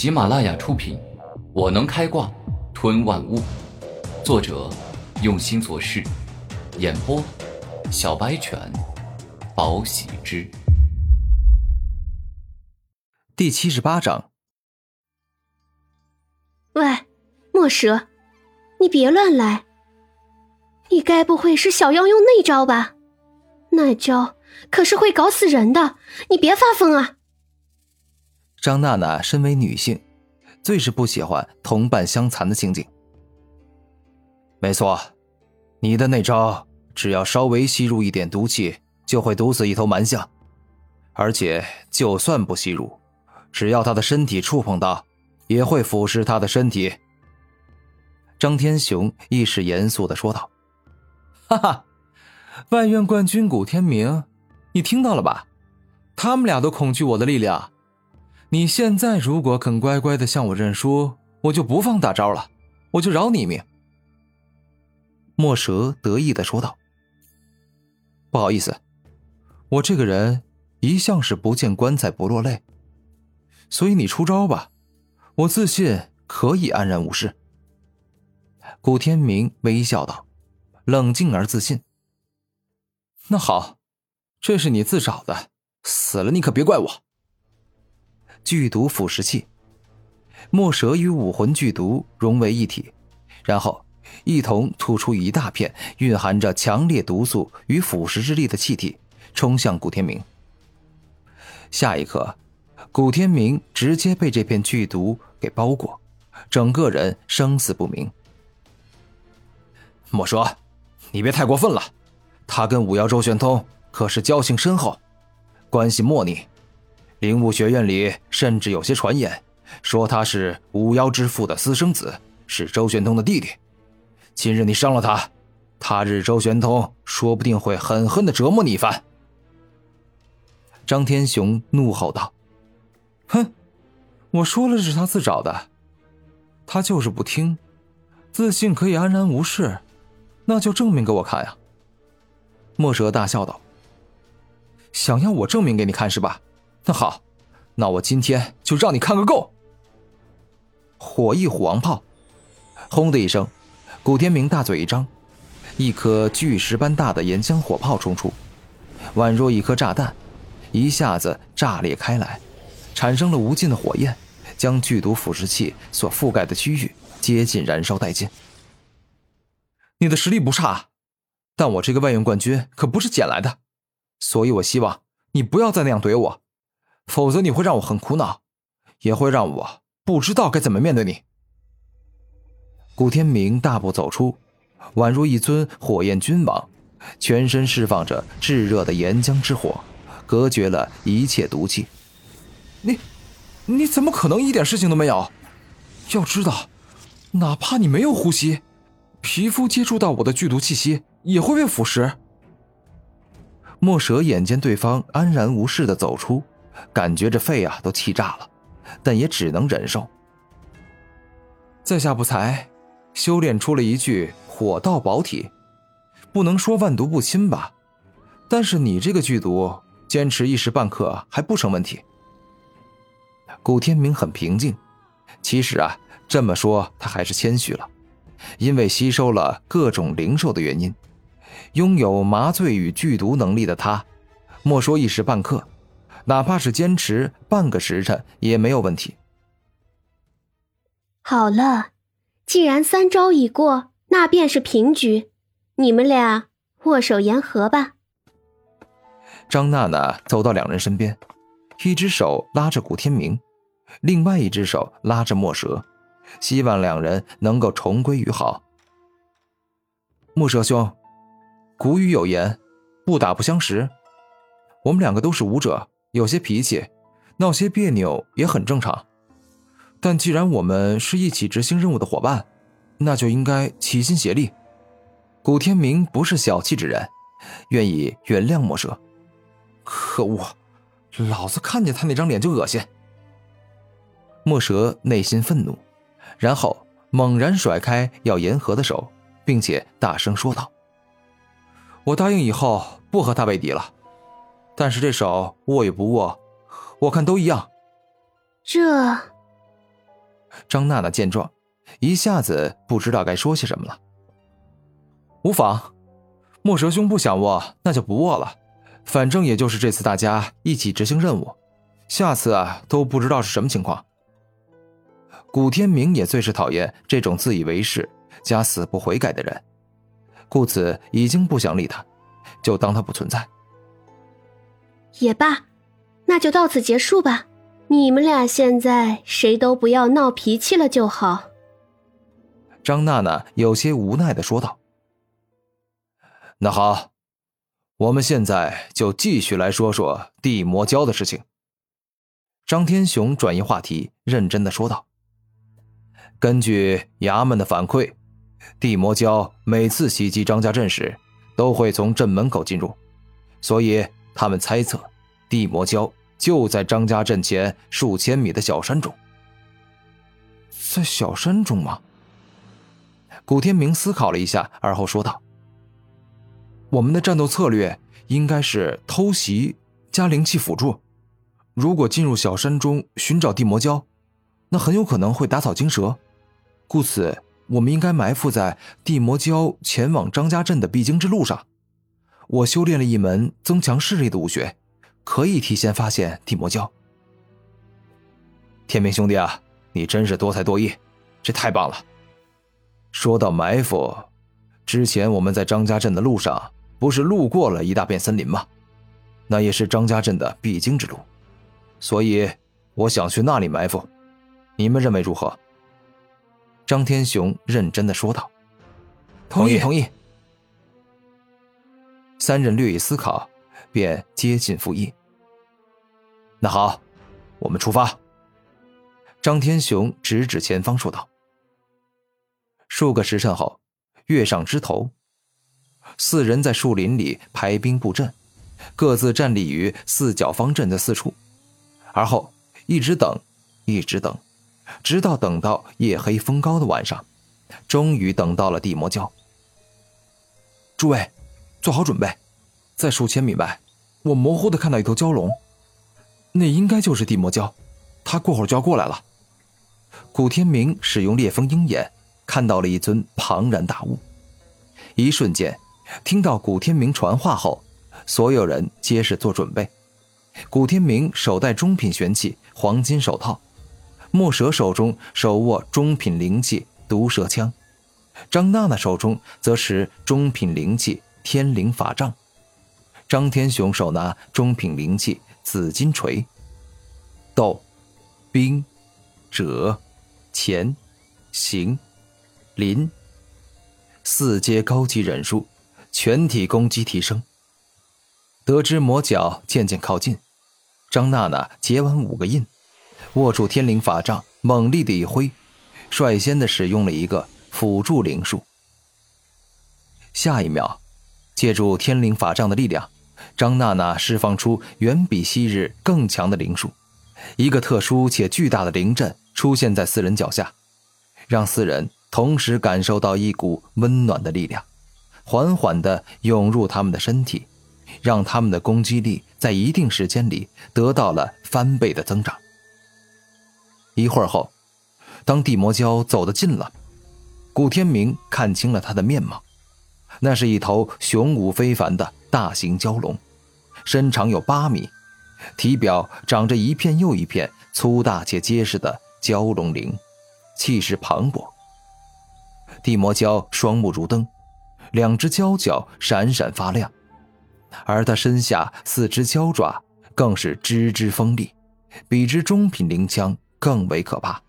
喜马拉雅出品，《我能开挂吞万物》，作者用心做事，演播小白犬，宝喜之。第七十八章。喂，墨蛇，你别乱来！你该不会是想要用那招吧？那招可是会搞死人的，你别发疯啊！张娜娜身为女性，最是不喜欢同伴相残的情景。没错，你的那招只要稍微吸入一点毒气，就会毒死一头蛮象，而且就算不吸入，只要他的身体触碰到，也会腐蚀他的身体。张天雄一时严肃的说道：“哈哈，外院冠军古天明，你听到了吧？他们俩都恐惧我的力量。”你现在如果肯乖乖的向我认输，我就不放大招了，我就饶你一命。”墨蛇得意的说道。“不好意思，我这个人一向是不见棺材不落泪，所以你出招吧，我自信可以安然无事。”古天明微笑道，冷静而自信。“那好，这是你自找的，死了你可别怪我。”剧毒腐蚀器，墨蛇与武魂剧毒融为一体，然后一同吐出一大片蕴含着强烈毒素与腐蚀之力的气体，冲向古天明。下一刻，古天明直接被这片剧毒给包裹，整个人生死不明。墨蛇，你别太过分了，他跟五妖周玄通可是交情深厚，关系莫逆。灵武学院里甚至有些传言，说他是五妖之父的私生子，是周玄通的弟弟。今日你伤了他，他日周玄通说不定会狠狠的折磨你一番。张天雄怒吼道：“哼，我说了是他自找的，他就是不听，自信可以安然无事，那就证明给我看呀！”墨蛇大笑道：“想要我证明给你看是吧？”那好，那我今天就让你看个够！火翼虎王炮，轰的一声，古天明大嘴一张，一颗巨石般大的岩浆火炮冲出，宛若一颗炸弹，一下子炸裂开来，产生了无尽的火焰，将剧毒腐蚀器所覆盖的区域接近燃烧殆尽。你的实力不差，但我这个外院冠军可不是捡来的，所以我希望你不要再那样怼我。否则你会让我很苦恼，也会让我不知道该怎么面对你。古天明大步走出，宛如一尊火焰君王，全身释放着炙热的岩浆之火，隔绝了一切毒气。你，你怎么可能一点事情都没有？要知道，哪怕你没有呼吸，皮肤接触到我的剧毒气息也会被腐蚀。墨蛇眼见对方安然无事的走出。感觉这肺啊都气炸了，但也只能忍受。在下不才，修炼出了一具火道宝体，不能说万毒不侵吧，但是你这个剧毒，坚持一时半刻还不成问题。古天明很平静，其实啊，这么说他还是谦虚了，因为吸收了各种灵兽的原因，拥有麻醉与剧毒能力的他，莫说一时半刻。哪怕是坚持半个时辰也没有问题。好了，既然三招已过，那便是平局，你们俩握手言和吧。张娜娜走到两人身边，一只手拉着古天明，另外一只手拉着墨蛇，希望两人能够重归于好。墨蛇兄，古语有言，不打不相识。我们两个都是武者。有些脾气，闹些别扭也很正常。但既然我们是一起执行任务的伙伴，那就应该齐心协力。古天明不是小气之人，愿意原谅墨蛇。可恶，老子看见他那张脸就恶心。墨蛇内心愤怒，然后猛然甩开要言和的手，并且大声说道：“我答应以后不和他为敌了。”但是这手握与不握，我看都一样。这，张娜娜见状，一下子不知道该说些什么了。无妨，墨蛇兄不想握，那就不握了。反正也就是这次大家一起执行任务，下次啊都不知道是什么情况。古天明也最是讨厌这种自以为是加死不悔改的人，故此已经不想理他，就当他不存在。也罢，那就到此结束吧。你们俩现在谁都不要闹脾气了就好。张娜娜有些无奈的说道：“那好，我们现在就继续来说说地魔教的事情。”张天雄转移话题，认真的说道：“根据衙门的反馈，地魔教每次袭击张家镇时，都会从镇门口进入，所以他们猜测，地魔教。”就在张家镇前数千米的小山中，在小山中吗？古天明思考了一下，而后说道：“我们的战斗策略应该是偷袭加灵气辅助。如果进入小山中寻找地魔蛟，那很有可能会打草惊蛇。故此，我们应该埋伏在地魔蛟前往张家镇的必经之路上。我修炼了一门增强视力的武学。”可以提前发现地魔教。天明兄弟啊，你真是多才多艺，这太棒了。说到埋伏，之前我们在张家镇的路上，不是路过了一大片森林吗？那也是张家镇的必经之路，所以我想去那里埋伏。你们认为如何？张天雄认真的说道：“同意，同意。”三人略一思考，便接近附议。那好，我们出发。张天雄指指前方说道。数个时辰后，月上枝头，四人在树林里排兵布阵，各自站立于四角方阵的四处，而后一直等，一直等，直到等到夜黑风高的晚上，终于等到了地魔教。诸位，做好准备，在数千米外，我模糊的看到一头蛟龙。那应该就是地魔蛟，他过会儿就要过来了。古天明使用烈风鹰眼，看到了一尊庞然大物。一瞬间，听到古天明传话后，所有人皆是做准备。古天明手戴中品玄器黄金手套，墨蛇手中手握中品灵器毒蛇枪，张娜娜手中则持中品灵器天灵法杖，张天雄手拿中品灵器。紫金锤，斗，兵，者，乾，行，林，四阶高级忍术，全体攻击提升。得知魔角渐渐靠近，张娜娜结完五个印，握住天灵法杖，猛力的一挥，率先的使用了一个辅助灵术。下一秒，借助天灵法杖的力量。张娜娜释放出远比昔日更强的灵术，一个特殊且巨大的灵阵出现在四人脚下，让四人同时感受到一股温暖的力量，缓缓地涌入他们的身体，让他们的攻击力在一定时间里得到了翻倍的增长。一会儿后，当地魔蛟走得近了，古天明看清了他的面貌，那是一头雄武非凡的。大型蛟龙，身长有八米，体表长着一片又一片粗大且结实的蛟龙鳞，气势磅礴。地魔蛟双目如灯，两只蛟角闪闪发亮，而它身下四只蛟爪更是支支锋利，比之中品灵枪更为可怕。